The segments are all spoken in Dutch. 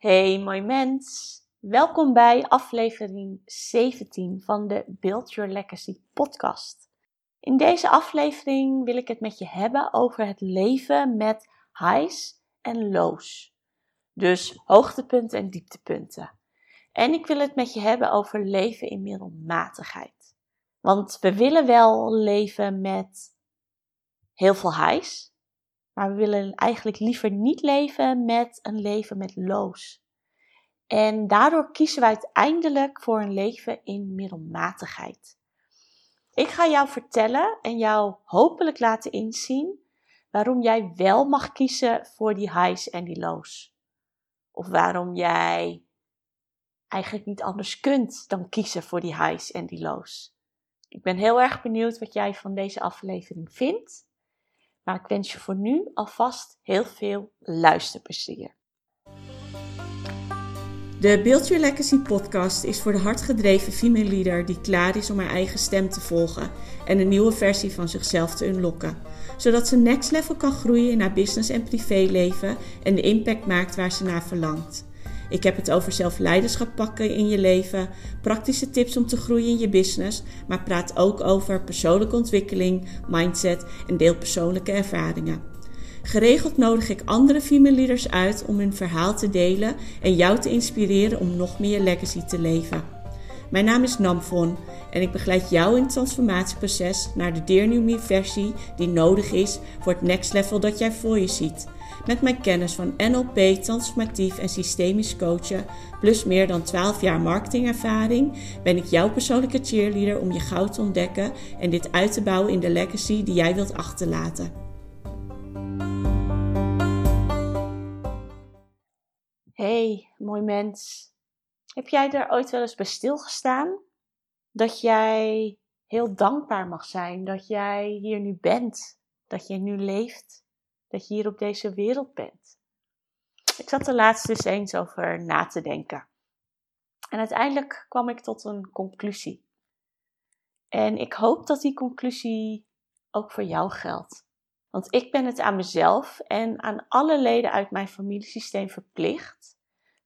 Hey mooi mens, welkom bij aflevering 17 van de Build Your Legacy podcast. In deze aflevering wil ik het met je hebben over het leven met highs en lows. Dus hoogtepunten en dieptepunten. En ik wil het met je hebben over leven in middelmatigheid. Want we willen wel leven met heel veel highs, maar we willen eigenlijk liever niet leven met een leven met loos. En daardoor kiezen we uiteindelijk voor een leven in middelmatigheid. Ik ga jou vertellen en jou hopelijk laten inzien waarom jij wel mag kiezen voor die highs en die lows. Of waarom jij eigenlijk niet anders kunt dan kiezen voor die highs en die lows. Ik ben heel erg benieuwd wat jij van deze aflevering vindt. Maar ik wens je voor nu alvast heel veel luisterplezier. De Build Your Legacy podcast is voor de hardgedreven female leader die klaar is om haar eigen stem te volgen en een nieuwe versie van zichzelf te unlocken. Zodat ze next level kan groeien in haar business en privéleven en de impact maakt waar ze naar verlangt. Ik heb het over zelfleiderschap pakken in je leven, praktische tips om te groeien in je business, maar praat ook over persoonlijke ontwikkeling, mindset en deel persoonlijke ervaringen. Geregeld nodig ik andere female leaders uit om hun verhaal te delen en jou te inspireren om nog meer legacy te leven. Mijn naam is Namfon en ik begeleid jou in het transformatieproces naar de Dear versie die nodig is voor het next level dat jij voor je ziet. Met mijn kennis van NLP, transformatief en systemisch coachen, plus meer dan 12 jaar marketingervaring, ben ik jouw persoonlijke cheerleader om je goud te ontdekken en dit uit te bouwen in de legacy die jij wilt achterlaten. Hey, mooi mens. Heb jij er ooit wel eens bij stilgestaan? Dat jij heel dankbaar mag zijn dat jij hier nu bent, dat je nu leeft dat je hier op deze wereld bent. Ik zat er laatst dus eens over na te denken. En uiteindelijk kwam ik tot een conclusie. En ik hoop dat die conclusie ook voor jou geldt. Want ik ben het aan mezelf en aan alle leden uit mijn familiesysteem verplicht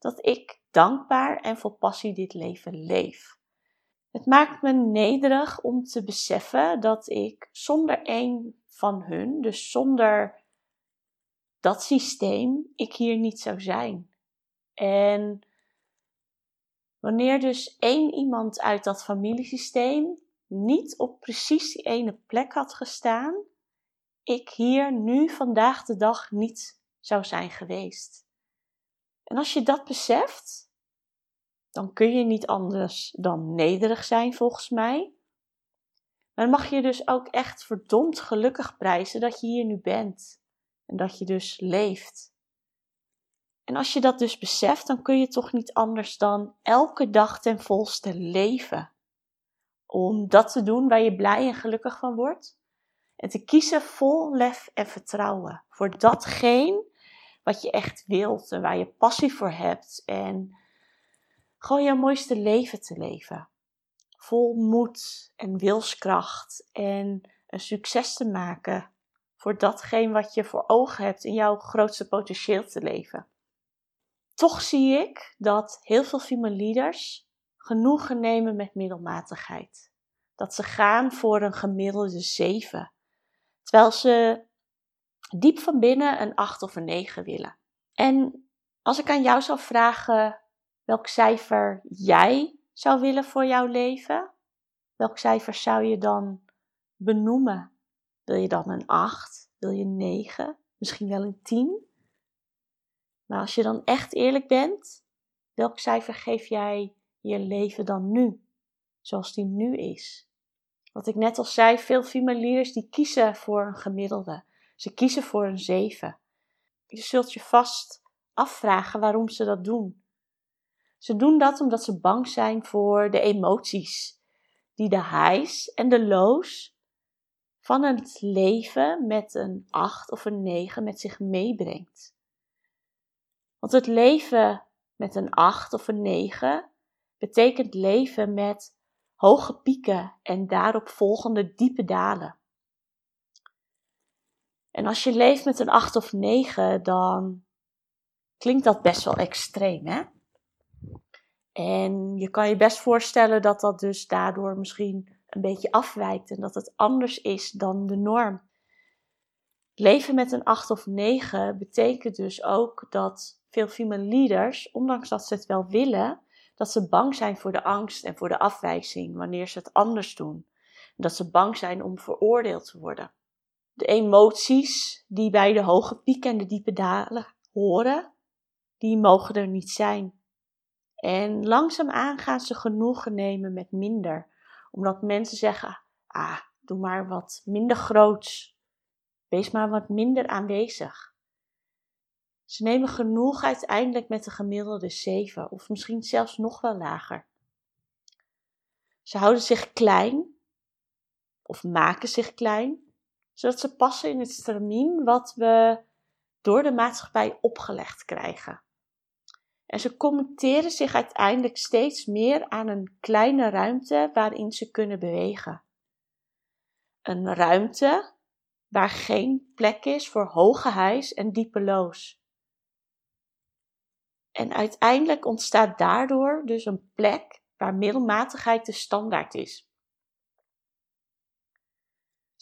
dat ik dankbaar en vol passie dit leven leef. Het maakt me nederig om te beseffen dat ik zonder een van hun, dus zonder dat systeem ik hier niet zou zijn. En wanneer dus één iemand uit dat familiesysteem niet op precies die ene plek had gestaan, ik hier nu vandaag de dag niet zou zijn geweest. En als je dat beseft, dan kun je niet anders dan nederig zijn volgens mij. Maar dan mag je dus ook echt verdomd gelukkig prijzen dat je hier nu bent. En dat je dus leeft. En als je dat dus beseft, dan kun je toch niet anders dan elke dag ten volste leven. Om dat te doen waar je blij en gelukkig van wordt. En te kiezen vol lef en vertrouwen. Voor datgene wat je echt wilt en waar je passie voor hebt. En gewoon je mooiste leven te leven. Vol moed en wilskracht en een succes te maken voor datgene wat je voor ogen hebt in jouw grootste potentieel te leven. Toch zie ik dat heel veel female leaders genoegen nemen met middelmatigheid. Dat ze gaan voor een gemiddelde 7, terwijl ze diep van binnen een 8 of een 9 willen. En als ik aan jou zou vragen welk cijfer jij zou willen voor jouw leven, welk cijfer zou je dan benoemen wil je dan een 8? Wil je een 9? Misschien wel een 10? Maar als je dan echt eerlijk bent, welk cijfer geef jij je leven dan nu? Zoals die nu is. Wat ik net al zei, veel female die kiezen voor een gemiddelde. Ze kiezen voor een 7. Je zult je vast afvragen waarom ze dat doen. Ze doen dat omdat ze bang zijn voor de emoties die de highs en de lows van het leven met een 8 of een 9 met zich meebrengt. Want het leven met een 8 of een 9 betekent leven met hoge pieken en daarop volgende diepe dalen. En als je leeft met een 8 of 9, dan klinkt dat best wel extreem, hè? En je kan je best voorstellen dat dat dus daardoor misschien een beetje afwijkt en dat het anders is dan de norm. Leven met een 8 of 9 betekent dus ook dat veel female leaders, ondanks dat ze het wel willen, dat ze bang zijn voor de angst en voor de afwijzing wanneer ze het anders doen. dat ze bang zijn om veroordeeld te worden. De emoties die bij de hoge pieken en de diepe dalen horen, die mogen er niet zijn. En langzaamaan gaan ze genoegen nemen met minder, omdat mensen zeggen: ah, doe maar wat minder groots. Wees maar wat minder aanwezig. Ze nemen genoeg uiteindelijk met de gemiddelde 7 of misschien zelfs nog wel lager. Ze houden zich klein of maken zich klein, zodat ze passen in het stramien wat we door de maatschappij opgelegd krijgen. En ze commenteren zich uiteindelijk steeds meer aan een kleine ruimte waarin ze kunnen bewegen. Een ruimte waar geen plek is voor hoge hijs en diepe loos. En uiteindelijk ontstaat daardoor dus een plek waar middelmatigheid de standaard is.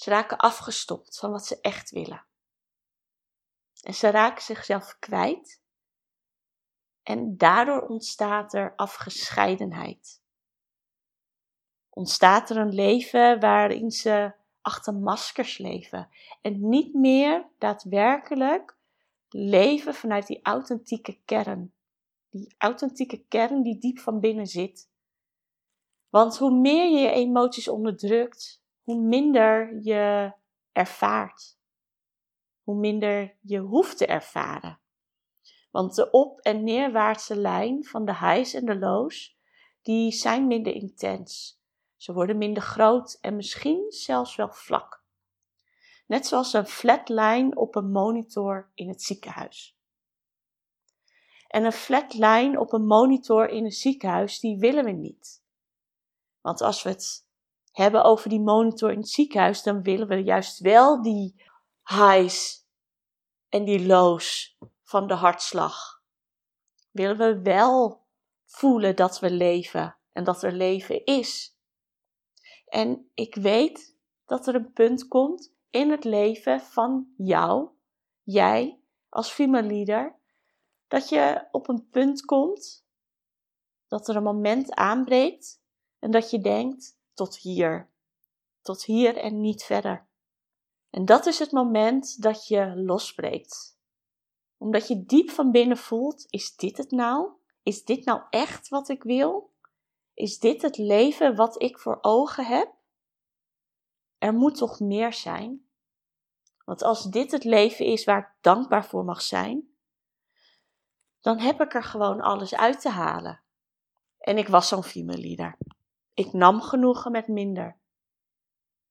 Ze raken afgestopt van wat ze echt willen. En ze raken zichzelf kwijt en daardoor ontstaat er afgescheidenheid. Ontstaat er een leven waarin ze achter maskers leven en niet meer daadwerkelijk leven vanuit die authentieke kern. Die authentieke kern die diep van binnen zit. Want hoe meer je je emoties onderdrukt, hoe minder je ervaart. Hoe minder je hoeft te ervaren. Want de op- en neerwaartse lijn van de highs en de lows, die zijn minder intens. Ze worden minder groot en misschien zelfs wel vlak. Net zoals een flatline op een monitor in het ziekenhuis. En een flatline op een monitor in een ziekenhuis, die willen we niet. Want als we het hebben over die monitor in het ziekenhuis, dan willen we juist wel die highs en die lows van de hartslag? Willen we wel voelen dat we leven en dat er leven is? En ik weet dat er een punt komt in het leven van jou, jij als female leader, dat je op een punt komt, dat er een moment aanbreekt en dat je denkt tot hier, tot hier en niet verder. En dat is het moment dat je losbreekt omdat je diep van binnen voelt: is dit het nou? Is dit nou echt wat ik wil? Is dit het leven wat ik voor ogen heb? Er moet toch meer zijn? Want als dit het leven is waar ik dankbaar voor mag zijn, dan heb ik er gewoon alles uit te halen. En ik was zo'n female leader. Ik nam genoegen met minder.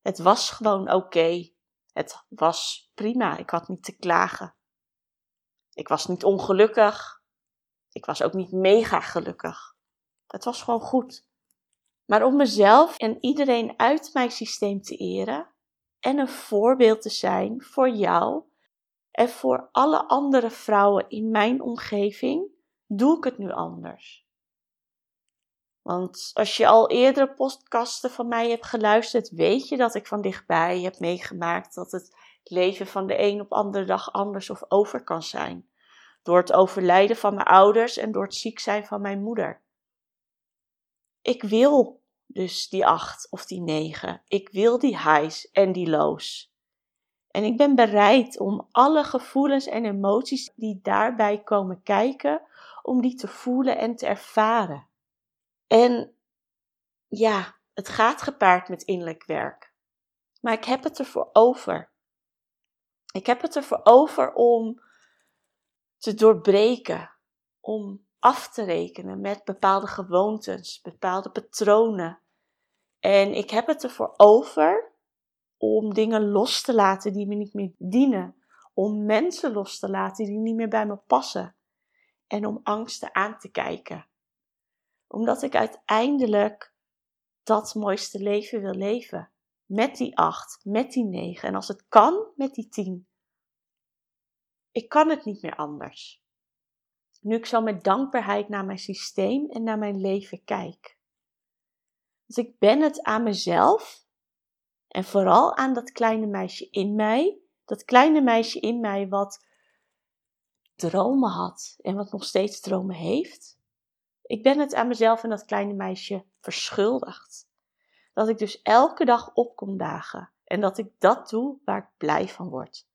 Het was gewoon oké. Het was prima. Ik had niet te klagen. Ik was niet ongelukkig. Ik was ook niet mega gelukkig. Het was gewoon goed. Maar om mezelf en iedereen uit mijn systeem te eren en een voorbeeld te zijn voor jou en voor alle andere vrouwen in mijn omgeving, doe ik het nu anders. Want als je al eerdere podcasten van mij hebt geluisterd, weet je dat ik van dichtbij heb meegemaakt dat het leven van de een op andere dag anders of over kan zijn. Door het overlijden van mijn ouders en door het ziek zijn van mijn moeder. Ik wil dus die acht of die negen. Ik wil die highs en die lows. En ik ben bereid om alle gevoelens en emoties die daarbij komen kijken, om die te voelen en te ervaren. En ja, het gaat gepaard met innerlijk werk. Maar ik heb het ervoor over. Ik heb het ervoor over om te doorbreken, om af te rekenen met bepaalde gewoontes, bepaalde patronen. En ik heb het ervoor over om dingen los te laten die me niet meer dienen, om mensen los te laten die niet meer bij me passen en om angsten aan te kijken. Omdat ik uiteindelijk dat mooiste leven wil leven. Met die acht, met die negen en als het kan, met die tien. Ik kan het niet meer anders. Nu ik zo met dankbaarheid naar mijn systeem en naar mijn leven kijk. Dus ik ben het aan mezelf en vooral aan dat kleine meisje in mij. Dat kleine meisje in mij wat dromen had en wat nog steeds dromen heeft. Ik ben het aan mezelf en dat kleine meisje verschuldigd. Dat ik dus elke dag op kom dagen en dat ik dat doe waar ik blij van word.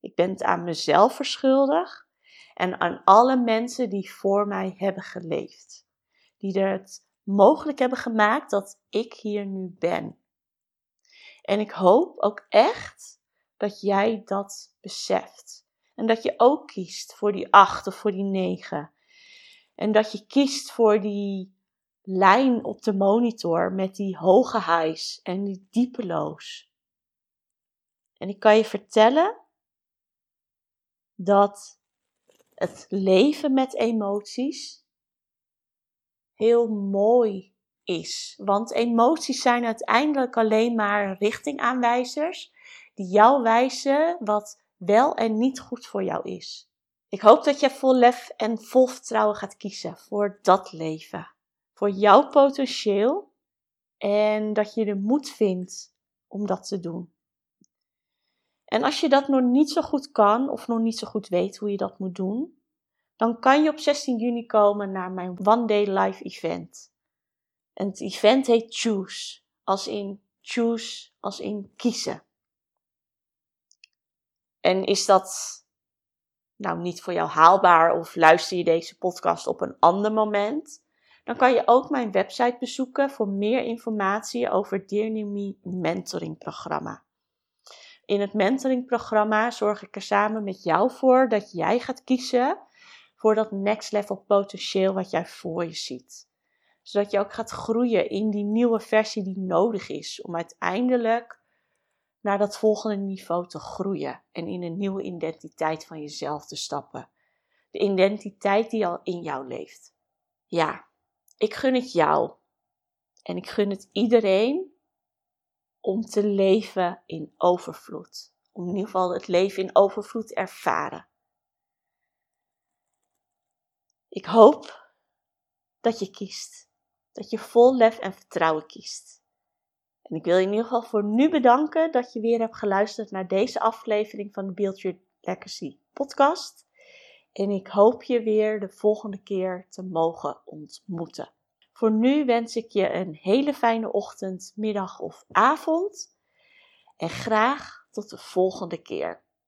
Ik ben het aan mezelf verschuldigd en aan alle mensen die voor mij hebben geleefd. Die er het mogelijk hebben gemaakt dat ik hier nu ben. En ik hoop ook echt dat jij dat beseft. En dat je ook kiest voor die acht of voor die negen. En dat je kiest voor die lijn op de monitor met die hoge highs en die diepe lows. En ik kan je vertellen dat het leven met emoties heel mooi is. Want emoties zijn uiteindelijk alleen maar richtingaanwijzers die jou wijzen wat wel en niet goed voor jou is. Ik hoop dat je vol lef en vol vertrouwen gaat kiezen voor dat leven. Voor jouw potentieel en dat je de moed vindt om dat te doen. En als je dat nog niet zo goed kan of nog niet zo goed weet hoe je dat moet doen, dan kan je op 16 juni komen naar mijn One Day Live Event. En het event heet Choose, als in choose, als in kiezen. En is dat nou niet voor jou haalbaar of luister je deze podcast op een ander moment? Dan kan je ook mijn website bezoeken voor meer informatie over het mentoring programma. In het mentoringprogramma zorg ik er samen met jou voor dat jij gaat kiezen voor dat next level potentieel wat jij voor je ziet. Zodat je ook gaat groeien in die nieuwe versie die nodig is om uiteindelijk naar dat volgende niveau te groeien en in een nieuwe identiteit van jezelf te stappen. De identiteit die al in jou leeft. Ja, ik gun het jou en ik gun het iedereen om te leven in overvloed. Om in ieder geval het leven in overvloed te ervaren. Ik hoop dat je kiest. Dat je vol lef en vertrouwen kiest. En ik wil je in ieder geval voor nu bedanken dat je weer hebt geluisterd naar deze aflevering van de Build Your Legacy podcast. En ik hoop je weer de volgende keer te mogen ontmoeten. Voor nu wens ik je een hele fijne ochtend, middag of avond. En graag tot de volgende keer.